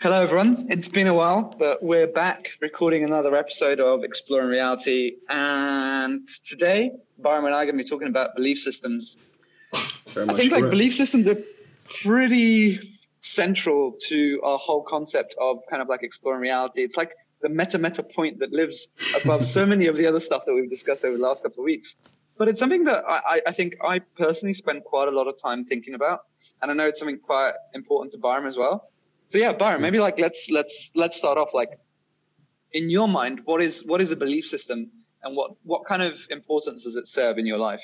Hello, everyone. It's been a while, but we're back recording another episode of Exploring Reality. And today, Byron and I are going to be talking about belief systems. Very I think like correct. belief systems are pretty central to our whole concept of kind of like exploring reality. It's like the meta meta point that lives above so many of the other stuff that we've discussed over the last couple of weeks. But it's something that I, I- I think I personally spend quite a lot of time thinking about, and I know it's something quite important to Byron as well. So yeah, Byron, maybe like let's let's let's start off like in your mind, what is what is a belief system, and what what kind of importance does it serve in your life?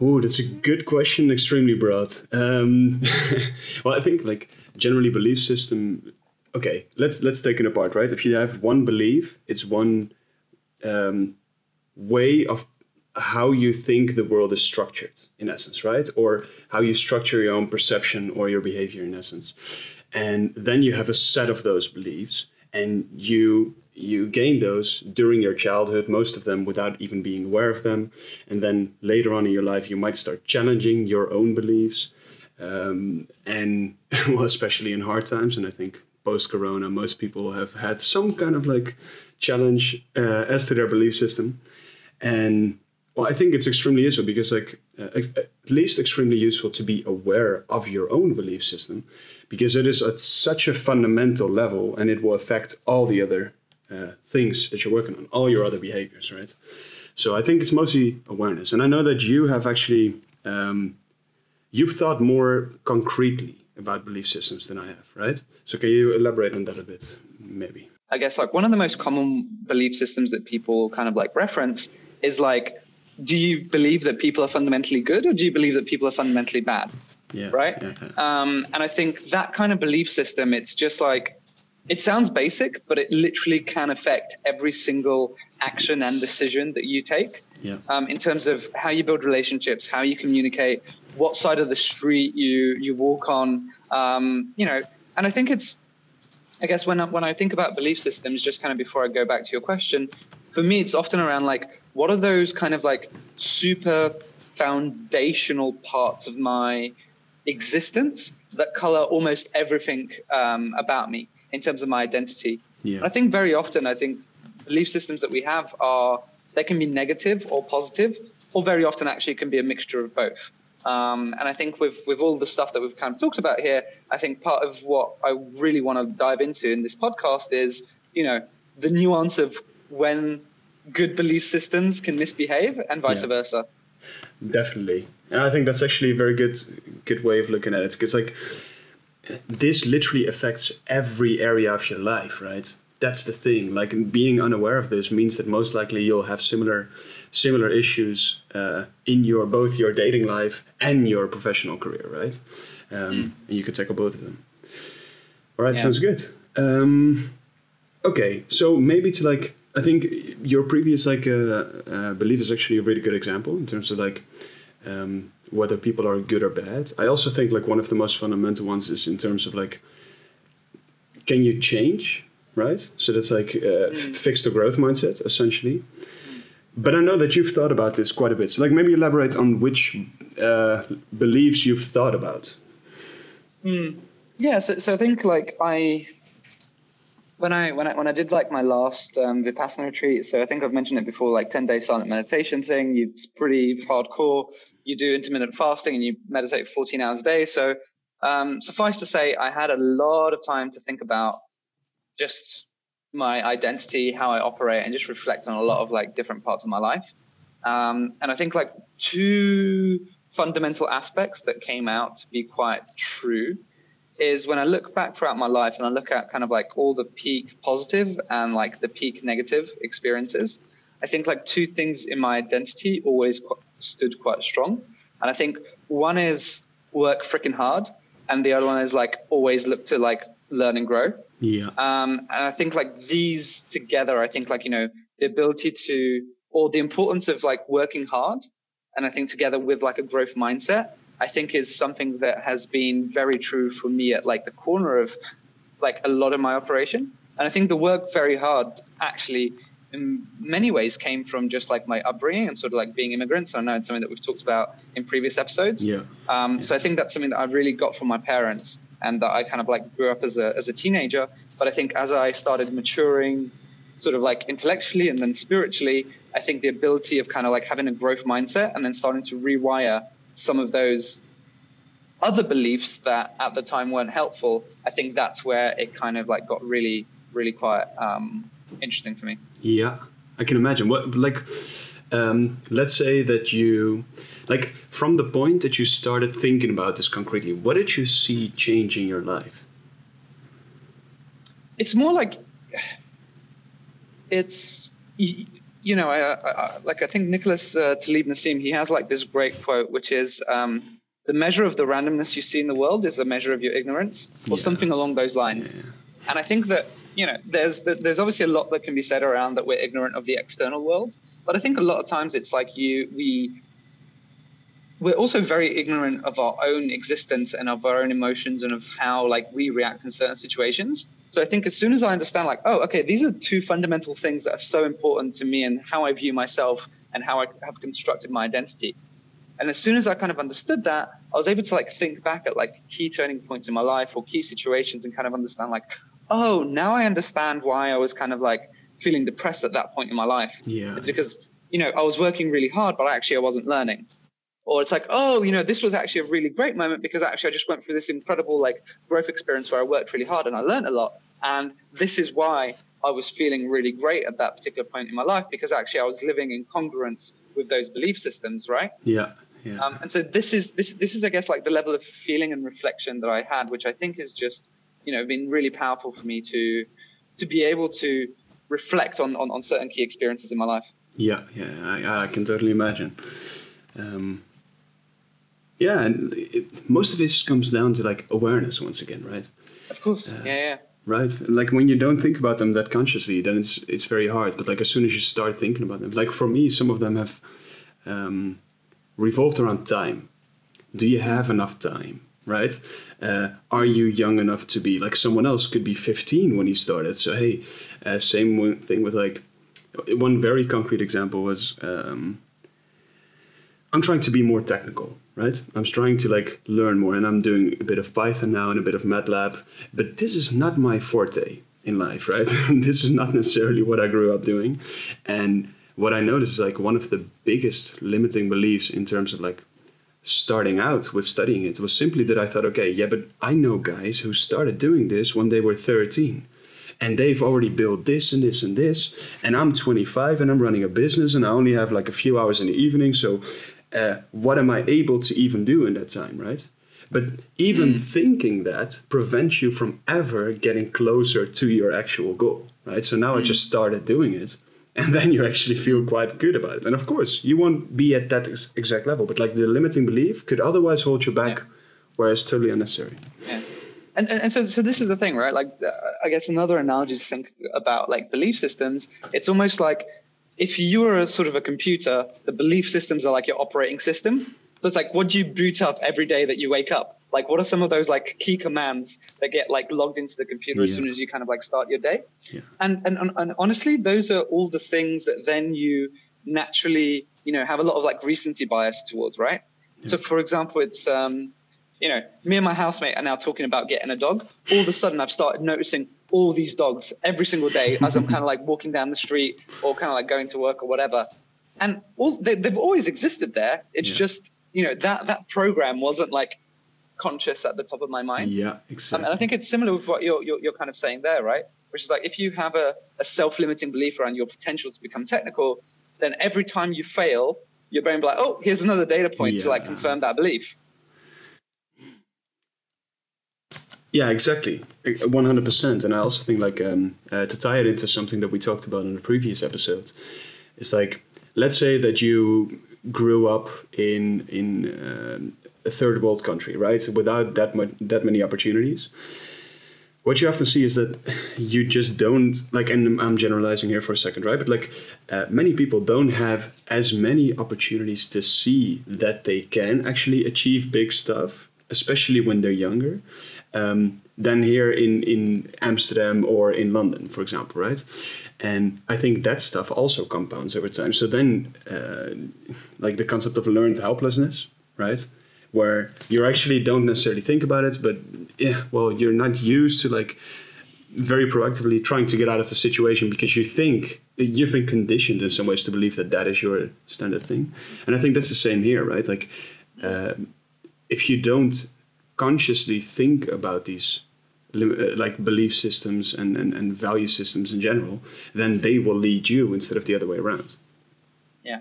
Oh, that's a good question. Extremely broad. Um, well, I think like generally belief system. Okay, let's let's take it apart, right? If you have one belief, it's one um, way of how you think the world is structured, in essence, right? Or how you structure your own perception or your behavior, in essence. And then you have a set of those beliefs, and you you gain those during your childhood, most of them without even being aware of them. And then later on in your life, you might start challenging your own beliefs, um, and well, especially in hard times. And I think post Corona, most people have had some kind of like challenge uh, as to their belief system. And well, I think it's extremely useful because, like, uh, at at least extremely useful to be aware of your own belief system, because it is at such a fundamental level, and it will affect all the other uh, things that you're working on, all your other behaviors, right? So I think it's mostly awareness, and I know that you have actually um, you've thought more concretely about belief systems than I have, right? So can you elaborate on that a bit, maybe? I guess like one of the most common belief systems that people kind of like reference is like, do you believe that people are fundamentally good or do you believe that people are fundamentally bad? Yeah. Right. Yeah, yeah. Um, and I think that kind of belief system, it's just like, it sounds basic, but it literally can affect every single action and decision that you take yeah. um, in terms of how you build relationships, how you communicate, what side of the street you you walk on, um, you know. And I think it's, I guess when I, when I think about belief systems, just kind of before I go back to your question, for me it's often around like what are those kind of like super foundational parts of my existence that color almost everything um, about me in terms of my identity. Yeah. I think very often, I think belief systems that we have are they can be negative or positive, or very often actually it can be a mixture of both. Um, and I think with with all the stuff that we've kind of talked about here, I think part of what I really want to dive into in this podcast is, you know, the nuance of when good belief systems can misbehave and vice Yeah. versa. Definitely, and I think that's actually a very good good way of looking at it because like this literally affects every area of your life, right? That's the thing. Like being unaware of this means that most likely you'll have similar similar issues uh, in your both your dating life and your professional career, right? Um, And you could tackle both of them. All right, Yeah. sounds good. Um, okay, so maybe to like, I think your previous like uh, uh, belief is actually a really good example in terms of like um, whether people are good or bad. I also think like one of the most fundamental ones is in terms of like, can you change, right? So that's like uh, f- fix the growth mindset essentially. But I know that you've thought about this quite a bit. So like maybe elaborate on which uh, beliefs you've thought about. Yeah, so, so I think like I when I when I when I did like my last um, vipassana retreat, so I think I've mentioned it before, like ten day silent meditation thing. You, it's pretty hardcore. You do intermittent fasting and you meditate 14 hours a day. So um, suffice to say, I had a lot of time to think about just my identity, how I operate, and just reflect on a lot of like different parts of my life. Um, and I think like two fundamental aspects that came out to be quite true is when I look back throughout my life and I look at kind of like all the peak positive and like the peak negative experiences, I think like two things in my identity always qu- stood quite strong. And I think one is work freaking hard, and the other one is like always look to like learn and grow. Yeah. Um, and I think like these together, I think like, you know, the ability to, or the importance of like working hard. And I think together with like a growth mindset, I think is something that has been very true for me at like the corner of like a lot of my operation. And I think the work very hard actually in many ways came from just like my upbringing and sort of like being immigrants. I know it's something that we've talked about in previous episodes. Yeah. Um, So I think that's something that I really got from my parents. and that I kind of like grew up as a as a teenager. But I think as I started maturing, sort of like intellectually and then spiritually, I think the ability of kind of like having a growth mindset and then starting to rewire some of those other beliefs that at the time weren't helpful. I think that's where it kind of like got really, really quite um, interesting for me. Yeah, I can imagine. What like, um, let's say that you, like, from the point that you started thinking about this concretely, what did you see change in your life? It's more like it's you, know, I, I, like I think Nicholas uh, Taleb Nassim, he has like this great quote, which is um, the measure of the randomness you see in the world is a measure of your ignorance, or yeah. something along those lines. Yeah. And I think that you know, there's there's obviously a lot that can be said around that we're ignorant of the external world, but I think a lot of times it's like you we we're also very ignorant of our own existence and of our own emotions and of how like we react in certain situations. So I think as soon as I understand like, oh, okay, these are two fundamental things that are so important to me and how I view myself and how I have constructed my identity. And as soon as I kind of understood that, I was able to like think back at like key turning points in my life or key situations and kind of understand like, oh, now I understand why I was kind of like feeling depressed at that point in my life. Yeah. It's because, you know, I was working really hard, but actually I wasn't learning or it's like oh you know this was actually a really great moment because actually i just went through this incredible like growth experience where i worked really hard and i learned a lot and this is why i was feeling really great at that particular point in my life because actually i was living in congruence with those belief systems right yeah yeah. Um, and so this is this this is I guess like the level of feeling and reflection that I had, which I think is just you know been really powerful for me to to be able to reflect on on, on certain key experiences in my life. Yeah, yeah, I, I can totally imagine. Um, yeah, and it, most of this comes down to like awareness once again, right? Of course. Uh, yeah, yeah. Right. Like when you don't think about them that consciously, then it's it's very hard. But like as soon as you start thinking about them, like for me, some of them have um, revolved around time. Do you have enough time? Right? Uh, are you young enough to be like someone else could be 15 when he started? So hey, uh, same thing with like one very concrete example was um, I'm trying to be more technical right? I'm trying to like learn more and I'm doing a bit of Python now and a bit of MATLAB, but this is not my forte in life, right? this is not necessarily what I grew up doing. And what I noticed is like one of the biggest limiting beliefs in terms of like starting out with studying it was simply that I thought, okay, yeah, but I know guys who started doing this when they were 13 and they've already built this and this and this and i'm 25 and i'm running a business and i only have like a few hours in the evening so uh, what am I able to even do in that time, right? But even mm. thinking that prevents you from ever getting closer to your actual goal, right? So now mm. I just started doing it, and then you actually feel quite good about it. And of course, you won't be at that ex- exact level, but like the limiting belief could otherwise hold you back, yeah. where it's totally unnecessary. Yeah. And, and, and so, so this is the thing, right? Like, uh, I guess another analogy to think about like belief systems, it's almost like if you are a sort of a computer, the belief systems are like your operating system. So it's like, what do you boot up every day that you wake up? Like, what are some of those like key commands that get like logged into the computer yeah. as soon as you kind of like start your day? Yeah. And, and and honestly, those are all the things that then you naturally, you know, have a lot of like recency bias towards, right? Yeah. So for example, it's um, you know, me and my housemate are now talking about getting a dog. All of a sudden, I've started noticing all these dogs every single day as I'm kind of like walking down the street or kind of like going to work or whatever. And all they, have always existed there. It's yeah. just you know that that program wasn't like conscious at the top of my mind. Yeah, exactly. and I think it's similar with what you're, you're, you're kind of saying there, right? Which is like if you have a, a self-limiting belief around your potential to become technical, then every time you fail, your brain will be like, oh, here's another data point yeah. to like confirm that belief. Yeah, exactly, one hundred percent. And I also think like um, uh, to tie it into something that we talked about in the previous episode, it's like let's say that you grew up in in um, a third world country, right, So without that that many opportunities. What you to see is that you just don't like, and I'm generalizing here for a second, right? But like, uh, many people don't have as many opportunities to see that they can actually achieve big stuff, especially when they're younger um, than here in, in Amsterdam or in London, for example, right? And I think that stuff also compounds over time. So then, uh, like the concept of learned helplessness, right? where you actually don't necessarily think about it, but yeah, well, you're not used to like very proactively trying to get out of the situation because you think you've been conditioned in some ways to believe that that is your standard thing, and I think that's the same here, right? Like, uh, if you don't consciously think about these uh, like belief systems and, and, and value systems in general, then they will lead you instead of the other way around. Yeah.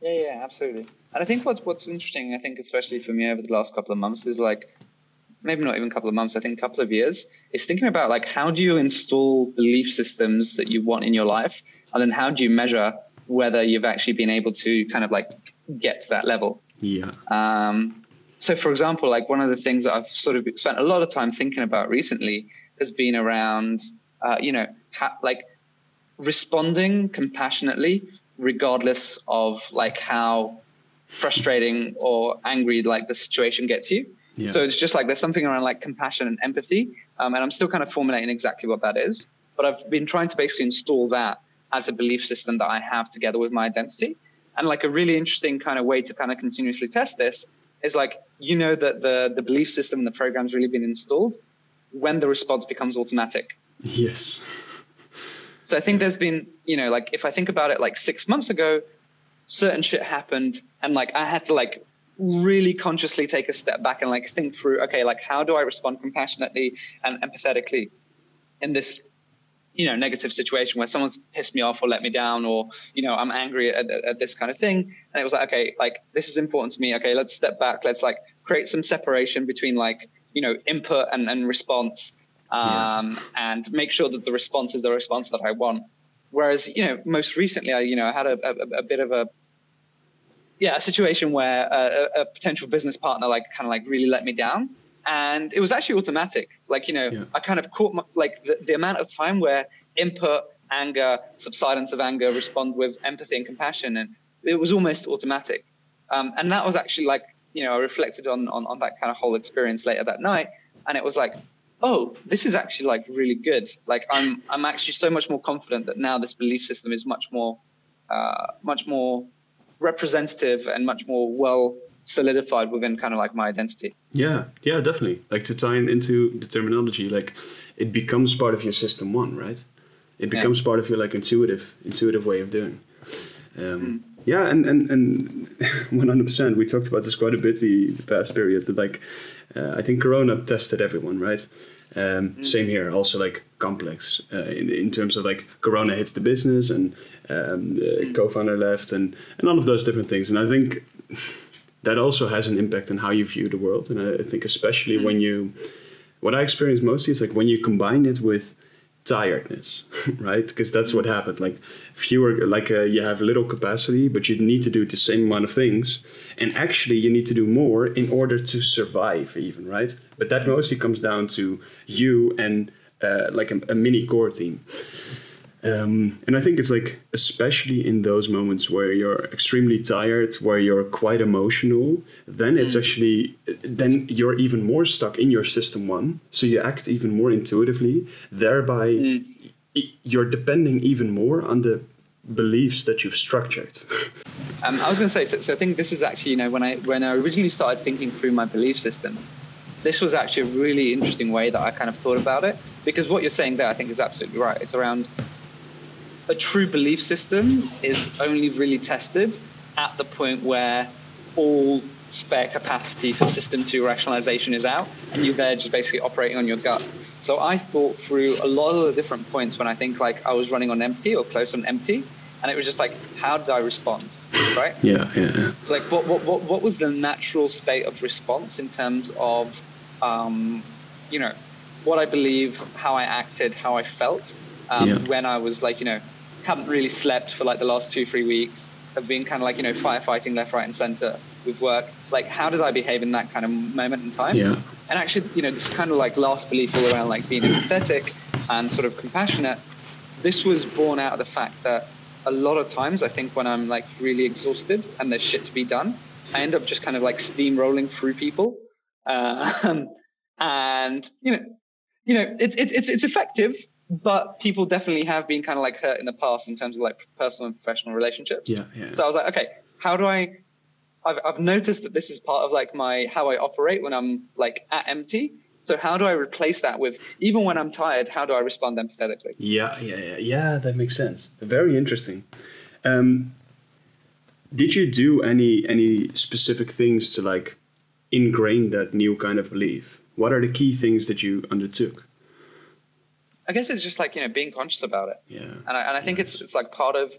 Yeah, yeah, absolutely. And I think what's what's interesting, I think especially for me over the last couple of months, is like maybe not even a couple of months, I think a couple of years, is thinking about like how do you install belief systems that you want in your life, and then how do you measure whether you've actually been able to kind of like get to that level. Yeah. Um, so, for example, like one of the things that I've sort of spent a lot of time thinking about recently has been around, uh, you know, ha- like responding compassionately, regardless of like how frustrating or angry like the situation gets you. Yeah. So it's just like there's something around like compassion and empathy, um, and I'm still kind of formulating exactly what that is. But I've been trying to basically install that as a belief system that I have together with my identity. And like a really interesting kind of way to kind of continuously test this is like you know that the the belief system and the program's really been installed when the response becomes automatic. Yes. So I think there's been, you know, like if I think about it like six months ago, certain shit happened and like I had to like really consciously take a step back and like think through, okay, like how do I respond compassionately and empathetically in this you know negative situation where someone's pissed me off or let me down or you know i'm angry at, at, this kind of thing. And it was like okay like this is important to me. Okay let's step back. Let's like create some separation between like you know input and, and response um, yeah. and make sure that the response is the response that i want. Whereas you know most recently i you know i had a, a, a bit of a yeah a situation where a, a potential business partner like kind of like really let me down and it was actually automatic. Like you know, yeah. I kind of caught my, like the, the amount of time where input, anger, subsidence of anger, respond with empathy and compassion, and it was almost automatic. Um, and that was actually like you know I reflected on, on on that kind of whole experience later that night, and it was like, oh, this is actually like really good. Like I'm I'm actually so much more confident that now this belief system is much more uh, much more representative and much more well solidified within kind of like my identity. Yeah, yeah, definitely. Like to tie into the terminology, like it becomes part of your system one, right? It becomes yeah. part of your like intuitive, intuitive way of doing. Um, mm. Yeah, and and and one hundred percent. We talked about this quite a bit the, the past period. But like, uh, I think Corona tested everyone, right? Um, mm. Same here. Also, like complex uh, in in terms of like Corona hits the business and um, the mm. co-founder left and and all of those different things. And I think that also has an impact on how you view the world. And I, think especially mm-hmm. when you, what I experience mostly is like when you combine it with tiredness, right? Because that's what happened. Like fewer, like uh, you have little capacity, but you need to do the same amount of things, and actually you need to do more in order to survive, even, right? But that mostly comes down to you and uh, like a, a mini core team. Um, and I think it's like, especially in those moments where you're extremely tired, where you're quite emotional, then it's mm. actually, then you're even more stuck in your system one. So you act even more intuitively, thereby mm. you're depending even more on the beliefs that you've structured. um, I was going to say, so, so I think this is actually, you know, when I when I originally started thinking through my belief systems, this was actually a really interesting way that I kind of thought about it. Because what you're saying there, I think, is absolutely right. It's around a true belief system is only really tested at the point where all spare capacity for system two rationalization is out and you're there just basically operating on your gut. So I thought through a lot of the different points when I think like I was running on empty or close on empty and it was just like how did I respond? Right? Yeah, yeah. So like what what what, what was the natural state of response in terms of um, you know, what I believe, how I acted, how I felt um, yeah. when I was like, you know, haven't really slept for like the last two, three weeks. Have been kind of like, you know, firefighting left, right, and center with work. Like, how did I behave in that kind of moment in time? Yeah. And actually, you know, this kind of like last belief all around like being empathetic and sort of compassionate. This was born out of the fact that a lot of times I think when I'm like really exhausted and there's shit to be done, I end up just kind of like steamrolling through people. Uh, and you know, you know, it's it's it's effective but people definitely have been kind of like hurt in the past in terms of like personal and professional relationships. Yeah, yeah. So I was like, okay, how do I I've, I've noticed that this is part of like my how I operate when I'm like at empty. So how do I replace that with even when I'm tired? How do I respond empathetically? Yeah, yeah, yeah, yeah. That makes sense. Very interesting. Um, did you do any any specific things to like ingrain that new kind of belief? What are the key things that you undertook? I guess it's just like you know being conscious about it. Yeah. And I, and I think nice. it's it's like part of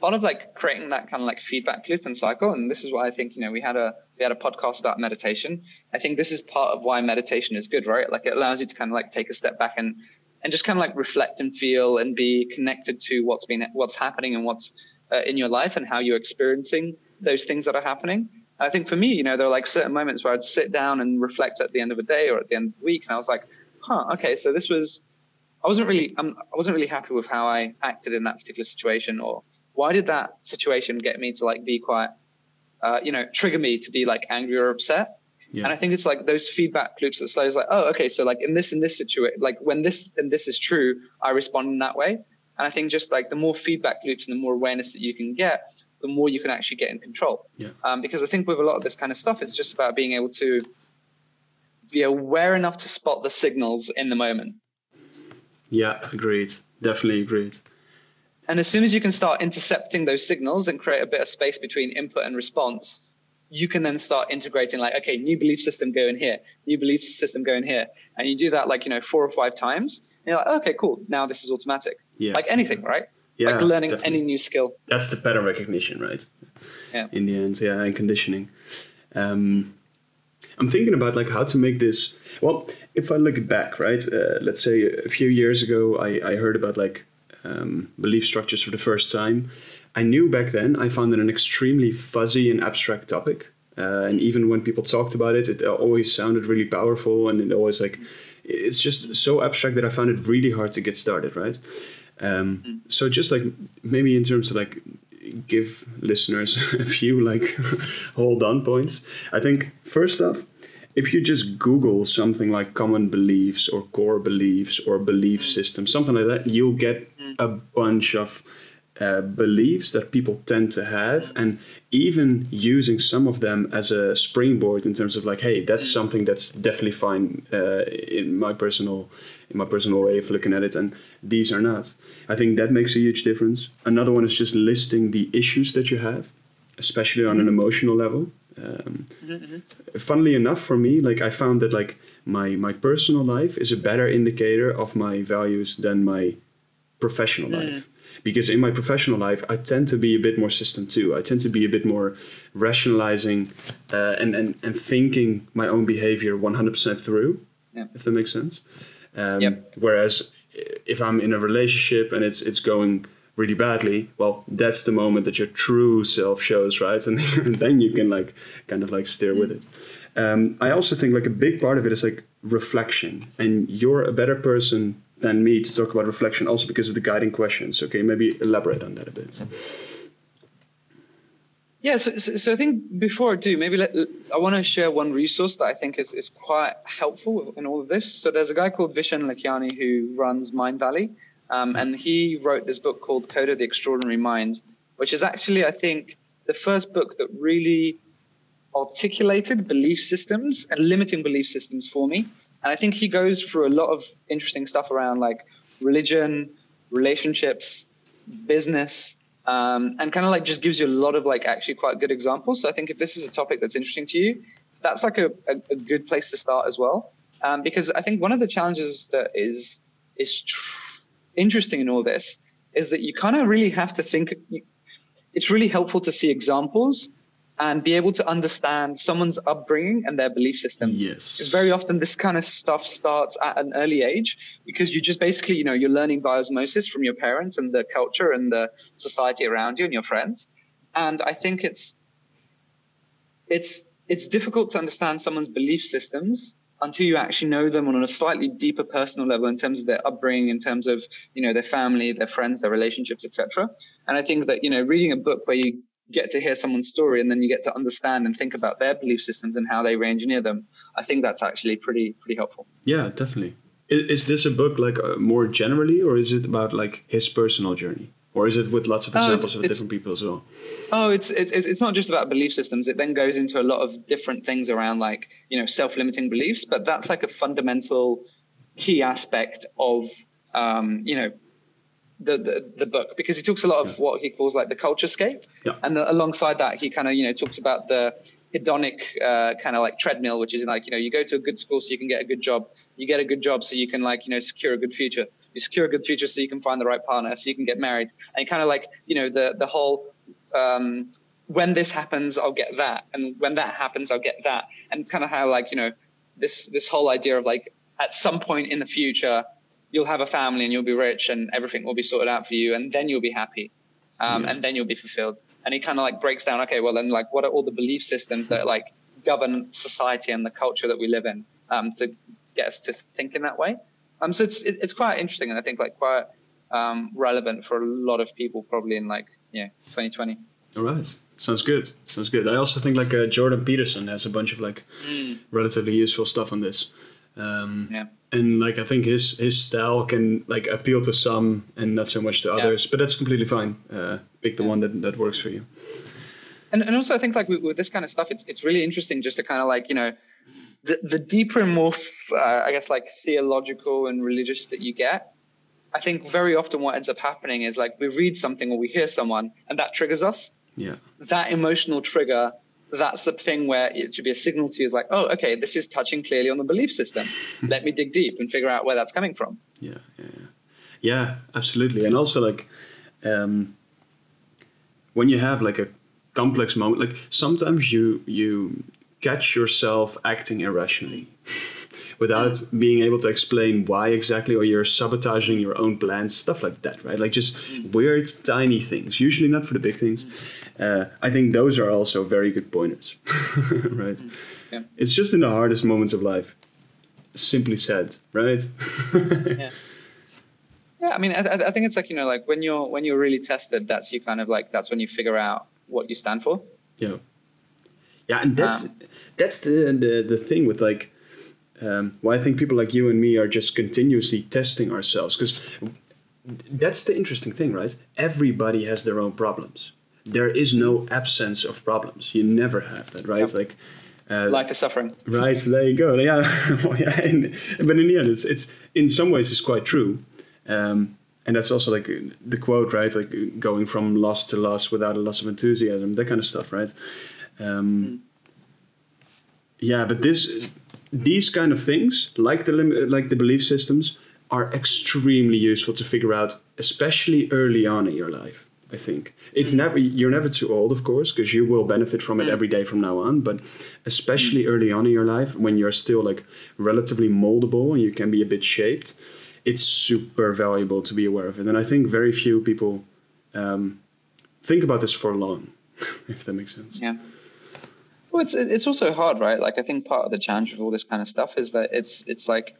part of like creating that kind of like feedback loop and cycle. And this is why I think you know we had a we had a podcast about meditation. I think this is part of why meditation is good, right? Like it allows you to kind of like take a step back and and just kind of like reflect and feel and be connected to what's been what's happening and what's uh, in your life and how you're experiencing those things that are happening. I think for me, you know, there are like certain moments where I'd sit down and reflect at the end of a day or at the end of the week, and I was like, huh, okay, so this was, I wasn't really, um, I wasn't really happy with how I acted in that particular situation, or why did that situation get me to like be quite, uh, you know, trigger me to be like angry or upset. Yeah. And I think it's like those feedback loops that slows like, oh, okay, so like in this in this situation, like when this and this is true, I respond in that way. And I think just like the more feedback loops and the more awareness that you can get, the more you can actually get in control. Yeah. Um, because I think with a lot of this kind of stuff, it's just about being able to be aware enough to spot the signals in the moment. Yeah, agreed. Definitely agreed. And as soon as you can start intercepting those signals and create a bit of space between input and response, you can then start integrating like, okay, new belief system go in here, new belief system go in here. And you do that like, you know, four or five times. And you're like, okay, cool. Now this is automatic. Yeah. Like anything, right? yeah, like learning definitely. any new skill. That's the pattern recognition, right? Yeah. In the end, yeah, and conditioning. Um, I'm thinking about like how to make this. Well, if I look back, right? Uh, let's say a few years ago, I, I heard about like um, belief structures for the first time. I knew back then I found it an extremely fuzzy and abstract topic. Uh, and even when people talked about it, it always sounded really powerful, and it always like it's just so abstract that I found it really hard to get started, right? Um, mm. So just like maybe in terms of like give listeners a few like hold on points. I think first off, if you just Google something like common beliefs or core beliefs or belief mm. system, something like that, you'll get mm. a bunch of uh, beliefs that people tend to have and even using some of them as a springboard in terms of like hey that's mm. something that's definitely fine uh, in my personal in my personal way of looking at it and these are not i think that makes a huge difference another one is just listing the issues that you have especially on an mm-hmm. emotional level um, mm-hmm. funnily enough for me like i found that like my my personal life is a better indicator of my values than my professional mm. life because in my professional life i tend to be a bit more system two i tend to be a bit more rationalizing uh, and, and and thinking my own behavior 100% through yeah. if that makes sense um, yep. whereas if i'm in a relationship and it's it's going really badly well that's the moment that your true self shows right and, then you can like kind of like steer mm. with it um, i also think like a big part of it is like reflection and you're a better person than me to talk about reflection, also because of the guiding questions. Okay, maybe elaborate on that a bit. Yeah, so, so, so I think before I do, maybe let, I want to share one resource that I think is, is quite helpful in all of this. So there's a guy called Vishen Lakhiani who runs Mindvalley, um, and he wrote this book called Code of the Extraordinary Mind, which is actually, I think, the first book that really articulated belief systems and limiting belief systems for me. And I think he goes through a lot of interesting stuff around like religion, relationships, business, um, and kind of like just gives you a lot of like actually quite good examples. So I think if this is a topic that's interesting to you, that's like a, a, a good place to start as well. Um, because I think one of the challenges that is is tr- interesting in all this is that you kind of really have to think. It's really helpful to see examples and be able to understand someone's upbringing and their belief systems. Yes. Because very often this kind of stuff starts at an early age because you just basically, you know, you're learning by osmosis from your parents and the culture and the society around you and your friends. And I think it's it's it's difficult to understand someone's belief systems until you actually know them on a slightly deeper personal level in terms of their upbringing in terms of you know their family their friends their relationships etc and i think that you know reading a book where you get to hear someone's story and then you get to understand and think about their belief systems and how they re-engineer them i think that's actually pretty pretty helpful yeah definitely is, this a book like uh, more generally or is it about like his personal journey or is it with lots of Oh, it's- examples of it's- different people as well? Oh, it's, it's it's it's not just about belief systems. It then goes into a lot of different things around like you know self-limiting beliefs, but that's like a fundamental key aspect of um, you know the, the the book because he talks a lot of what he calls like the culture scape, Yeah. and the, alongside that he kind of you know talks about the hedonic uh, kind of like treadmill, which is like you know you go to a good school so you can get a good job, you get a good job so you can like you know secure a good future, you secure a good future so you can find the right partner, so you can get married, and kind of like you know the the whole um, when this happens, I'll get that, and when that happens, I'll get that, and kind of how like you know this this whole idea of like at some point in the future you'll have a family and you'll be rich and everything will be sorted out for you, and then you'll be happy, um, Yeah. and then you'll be fulfilled. And he kind of like breaks down, okay, well then like what are all the belief systems that like govern society and the culture that we live in um, to get us to think in that way. Um, so it's it's quite interesting, and I think like quite um, relevant for a lot of people probably in like you know 2020. All right, sounds good. Sounds good. I also think like uh, Jordan Peterson has a bunch of like relatively useful stuff on this. Um, Yeah. And like I think his his style can like appeal to some and not so much to Yeah. others, but that's completely fine. Uh, pick the Yeah. one that, that works for you. And, and also, I think like with, with this kind of stuff, it's it's really interesting just to kind of like you know, the the deeper and more, uh, I guess, like theological and religious that you get. I think very often what ends up happening is like we read something or we hear someone and that triggers us. Yeah, That emotional trigger, that's the thing where it should be a signal to you is like, oh, okay, this is touching clearly on the belief system. Let me dig deep and figure out where that's coming from. yeah, yeah, yeah. yeah absolutely. And also like um, when you have like a complex moment, like sometimes you you catch yourself acting irrationally. without mm. being able to explain why exactly, or you're sabotaging your own plans, stuff like that, right? Like just mm. weird, tiny things, usually not for the big things. Mm. Uh, I think those are also very good pointers, right? Yeah. It's just in the hardest moments of life. Simply said, right? yeah. Yeah, I mean, I, I I think it's like you know, like when you're when you're really tested, that's you kind of like that's when you figure out what you stand for. Yeah. Yeah, and that's Um, that's the, the the thing with like um, why I think people like you and me are just continuously testing ourselves because that's the interesting thing, right? Everybody has their own problems. There is no absence of problems. You never have that, right? Yep. Like. Uh, Life is suffering. Right there you go. Yeah, Well, yeah. And, but in the end, it's it's in some ways it's quite true, um, and that's also like the quote, right? Like going from loss to loss without a loss of enthusiasm, that kind of stuff, right? Um, yeah, but this these kind of things, like the lim- like the belief systems, are extremely useful to figure out, especially early on in your life. I think it's never you're never too old, of course, because you will benefit from it every day from now on. But especially early on in your life, when you're still like relatively moldable and you can be a bit shaped, it's super valuable to be aware of it. And I think very few people um, think about this for long, if that makes sense. Yeah. Well, it's it's also hard, right? Like I think part of the challenge with all this kind of stuff is that it's it's like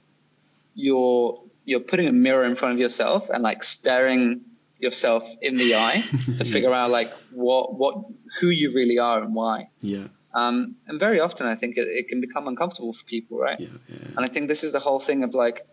you're you're putting a mirror in front of yourself and like staring yourself in the eye to figure out like what what who you really are and why. Yeah, Um, and very often, I think it, it can become uncomfortable for people, right? yeah, yeah. And I think this is the whole thing of like,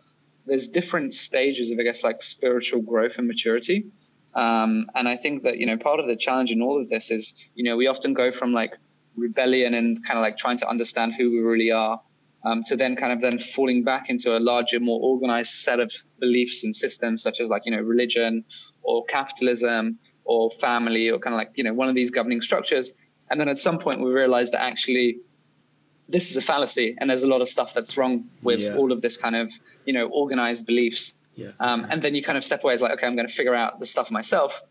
there's different stages of, I guess, like spiritual growth and maturity. Um, and I think that, you know, part of the challenge in all of this is, you know, we often go from like rebellion and kind of like trying to understand who we really are um, to then kind of then falling back into a larger, more organized set of beliefs and systems, such as like, you know, religion or capitalism or family or kind of like, you know, one of these governing structures. And then at some point we realize that actually this is a fallacy and there's a lot of stuff that's wrong with Yeah. all of this kind of you know organized beliefs Yeah. um, and then you kind of step away as like okay i'm going to figure out the stuff myself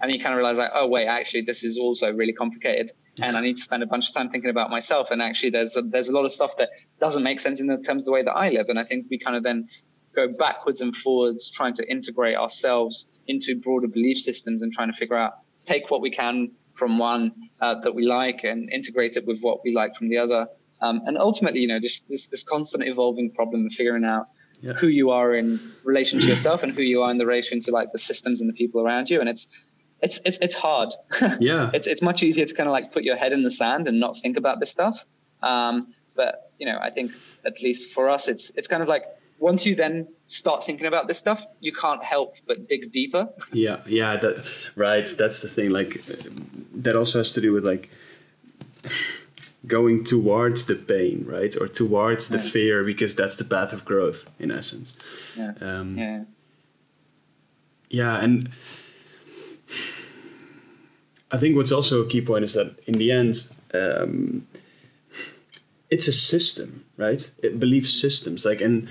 and then you kind of realize like oh wait actually this is also really complicated and i need to spend a bunch of time thinking about myself and actually there's a, there's a lot of stuff that doesn't make sense in the terms of the way that i live and i think we kind of then go backwards and forwards trying to integrate ourselves into broader belief systems and trying to figure out take what we can from one uh, that we like and integrate it with what we like from the other um, and ultimately you know just this this constant evolving problem of figuring out Yeah. who you are in relation to yourself and who you are in the relation to like the systems and the people around you and it's it's it's it's hard Yeah. it's it's much easier to kind of like put your head in the sand and not think about this stuff um, but you know i think at least for us it's it's kind of like once you then start thinking about this stuff, you can't help but dig deeper. Yeah, yeah, that right. That's the thing. Like that also has to do with like going towards the pain, right, or towards the Yeah. fear, because that's the path of growth, in essence. Yeah. Um, Yeah. Yeah, and I think what's also a key point is that in the end, um, it's a system, right? It believes systems, like, and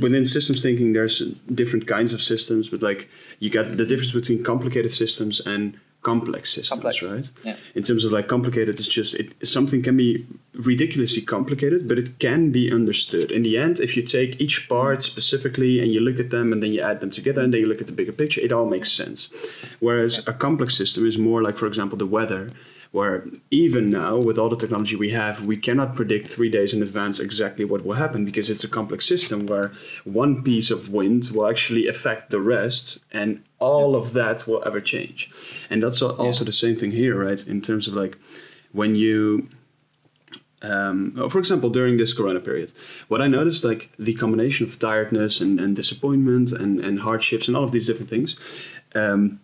within systems thinking, there's different kinds of systems, but like, you got the difference between complicated systems and complex systems, Complex, right? yeah. In terms of like complicated, it's just it something can be ridiculously complicated, but it can be understood. In the end, if you take each part specifically and you look at them and then you add them together and then you look at the bigger picture, it all makes sense. Whereas a complex system is more like, for example, the weather, where even now with all the technology we have, we cannot predict three days in advance exactly what will happen because it's a complex system where one piece of wind will actually affect the rest and all of that will ever change. And that's al- also the same thing here, right? In terms of like when you um, oh, for example, during this Corona period, what I noticed, like the combination of tiredness and, and disappointment and, and hardships and all of these different things, um,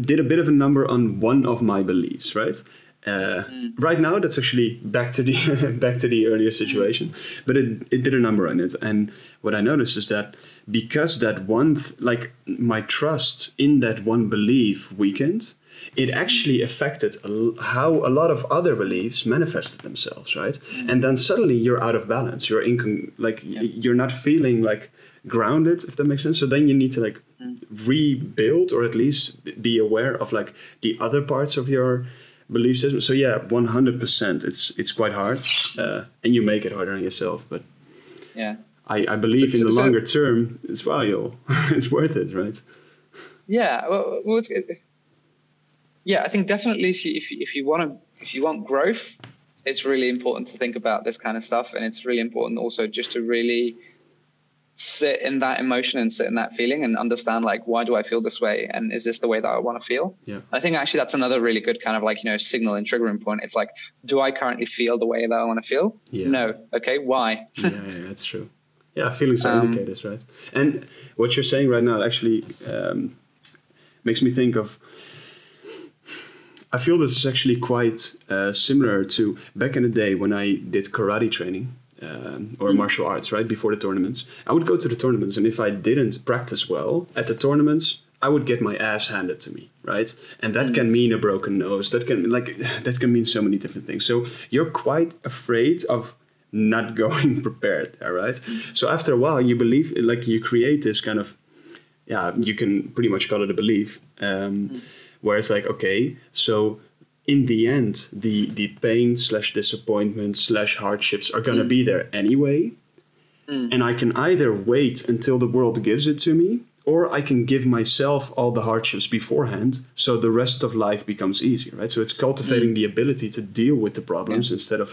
did a bit of a number on one of my beliefs, right? Uh, mm. Right now, that's actually back to the back to the earlier situation, mm. but it, it did a number on it. And what I noticed is that because that one, th- like my trust in that one belief weakened, it mm. actually affected a l- how a lot of other beliefs manifested themselves, right? And then suddenly you're out of balance. You're in like you're not feeling like grounded, if that makes sense. So then you need to like rebuild or at least be aware of like the other parts of your belief system. So yeah, one hundred percent. It's it's quite hard, uh, and you make it harder on yourself. But Yeah. I, I believe So- in the so- longer term, it's valuable. it's worth it, right? Yeah, well, well it's, it- yeah, I think definitely if you if you, if you want to if you want growth, it's really important to think about this kind of stuff, and it's really important also just to really sit in that emotion and sit in that feeling and understand like why do I feel this way, and is this the way that I want to feel? Yeah. I think actually that's another really good kind of like you know signal and triggering point. It's like, do I currently feel the way that I want to feel? Yeah. No. Okay. Why? yeah, yeah, that's true. Yeah, feelings are Um, indicators, right? And what you're saying right now actually um, makes me think of. I feel this is actually quite uh, similar to back in the day when I did karate training um, or martial arts, right? Before the tournaments. I would go to the tournaments, and if I didn't practice well at the tournaments, I would get my ass handed to me, right? And that can mean a broken nose. That can like that can mean so many different things. So you're quite afraid of not going prepared there, right? So after a while, you believe like you create this kind of yeah, you can pretty much call it a belief, um, where it's like, okay, so in the end, the the pain slash disappointment slash hardships are gonna be mm. there anyway, mm. and I can either wait until the world gives it to me, or I can give myself all the hardships beforehand, so the rest of life becomes easier, right? So it's cultivating mm. the ability to deal with the problems instead of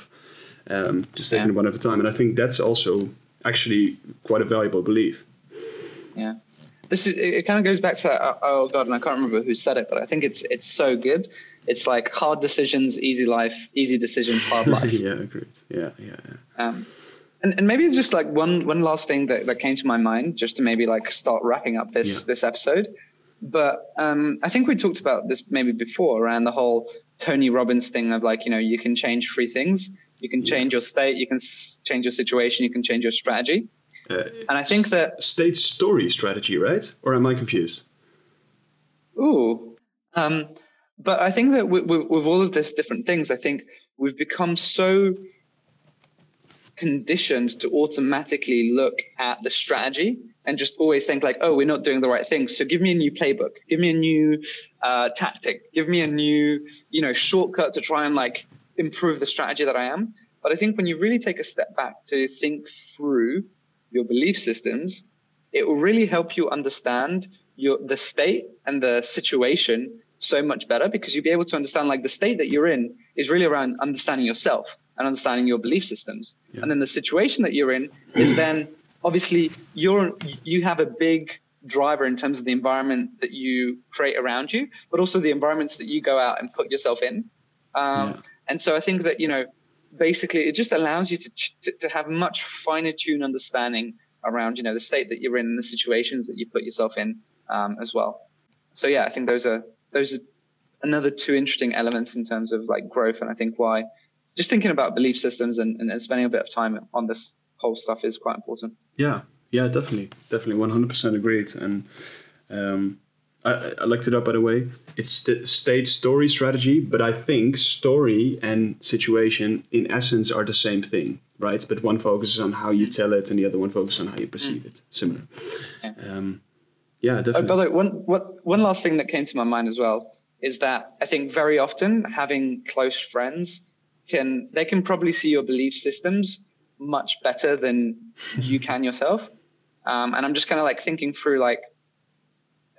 um, just taking Yeah. it one at a time, and I think that's also actually quite a valuable belief. Yeah. This is it, kind of goes back to uh, oh god, and I can't remember who said it, but I think it's it's so good. It's like hard decisions, easy life, easy decisions, hard life. yeah, agreed. Yeah, yeah, yeah. Um, and, and maybe just like one one last thing that, that came to my mind, just to maybe like start wrapping up this Yeah. this episode. But um, I think we talked about this maybe before around the whole Tony Robbins thing of like you know you can change three things. You can change your state, you can s- change your situation, you can change your strategy. Uh, And I think that state story strategy, right? Or am I confused? Ooh. Um, but I think that with, with, with all of this different things, I think we've become so conditioned to automatically look at the strategy and just always think like, oh, we're not doing the right thing. So give me a new playbook, give me a new uh, tactic, give me a new, you know, shortcut to try and like improve the strategy that I am. But I think when you really take a step back to think through your belief systems, it will really help you understand your the state and the situation so much better because you'll be able to understand like the state that you're in is really around understanding yourself and understanding your belief systems Yeah. and then the situation that you're in is then obviously you're you have a big driver in terms of the environment that you create around you but also the environments that you go out and put yourself in um, Yeah. and so i think that you know basically it just allows you to, to, to have much finer tuned understanding around you know the state that you're in and the situations that you put yourself in um, as well. So yeah, I think those are those are another two interesting elements in terms of like growth, and I think why just thinking about belief systems and, and spending a bit of time on this whole stuff is quite important. Yeah, yeah, definitely, definitely, one hundred percent agreed, and. Um, I, I, looked it up by the way. It's st- state story strategy, but I think story and situation in essence are the same thing right? But one focuses on how you tell it, and the other one focuses on how you perceive mm. it. Similar. Yeah, um, yeah definitely. Oh, by the way, one, what, one last thing that came to my mind as well is that I think very often having close friends can they can probably see your belief systems much better than you can yourself. Um, and I'm just kind of like thinking through like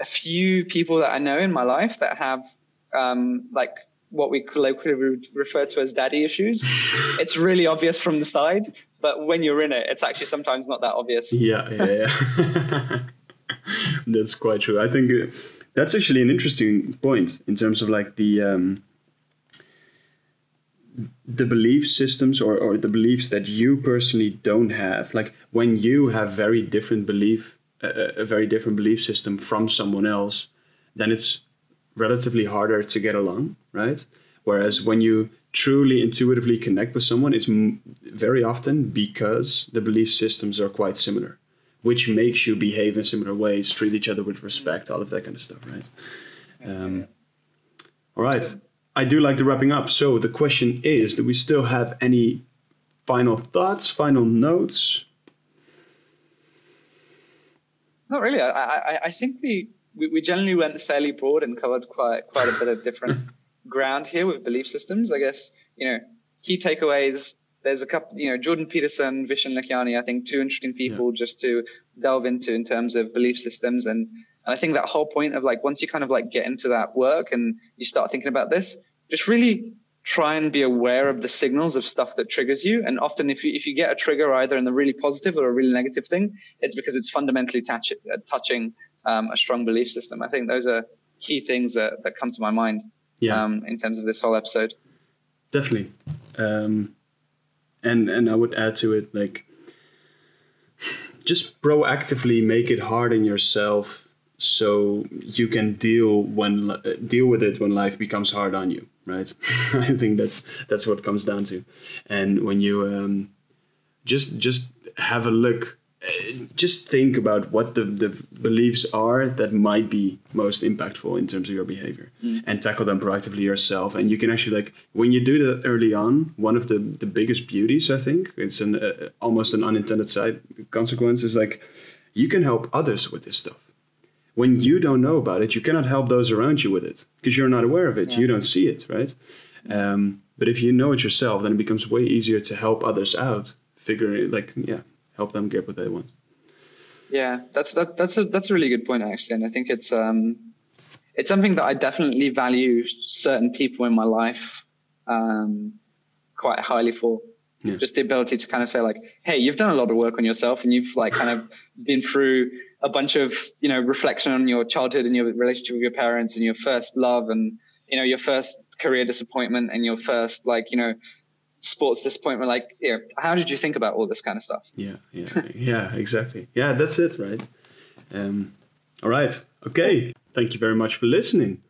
a few people that I know in my life that have um, like what we colloquially refer to as daddy issues. it's really obvious from the side, but when you're in it, it's actually sometimes not that obvious. Yeah, yeah, yeah. that's quite true. I think uh, that's actually an interesting point in terms of like the um, the belief systems or, or the beliefs that you personally don't have. Like when you have very different belief, uh, a very different belief system from someone else, then it's relatively harder to get along, right? Whereas when you truly intuitively connect with someone, it's m- very often because the belief systems are quite similar, which makes you behave in similar ways, treat each other with respect, all of that kind of stuff, right? Um, all right. I do like the wrapping up. So the question is do we still have any final thoughts, final notes? Not really. I, I, I think we we, we generally went fairly broad and covered quite quite a bit of different ground here with belief systems. I guess you know key takeaways. There's a couple, you know, Jordan Peterson, Vishen Lakhiani. I think two interesting people yeah. just to delve into in terms of belief systems, and, and I think that whole point of like once you kind of like get into that work and you start thinking about this, just really try and be aware of the signals of stuff that triggers you. And often, if you if you get a trigger either in a really positive or a really negative thing, it's because it's fundamentally touch, uh, touching um, a strong belief system. I think those are key things that, that come to my mind yeah. um, in terms of this whole episode. Definitely. Um, and and I would add to it like just proactively make it hard on yourself so you can deal when deal with it when life becomes hard on you right? I think that's that's what comes down to. And when you um, just just have a look just think about what the, the beliefs are that might be most impactful in terms of your behavior mm. and tackle them proactively yourself. And you can actually like when you do that early on one of the the biggest beauties i think it's an uh, almost an unintended side consequence is like you can help others with this stuff when you don't know about it you cannot help those around you with it because you're not aware of it yeah. you don't see it right um, but if you know it yourself then it becomes way easier to help others out figure like yeah help them get what they want. Yeah, that's that, that's a that's a really good point actually, and I think it's um it's something that I definitely value certain people in my life um, quite highly for. Yeah. Just the ability to kind of say like, hey, you've done a lot of work on yourself, and you've like kind of been through a bunch of you know reflection on your childhood and your relationship with your parents and your first love and you know your first career disappointment and your first like you know sports disappointment. Like you know, how did you think about all this kind of stuff? Yeah yeah yeah exactly. Yeah that's it right? Um all right. Okay. Thank you very much for listening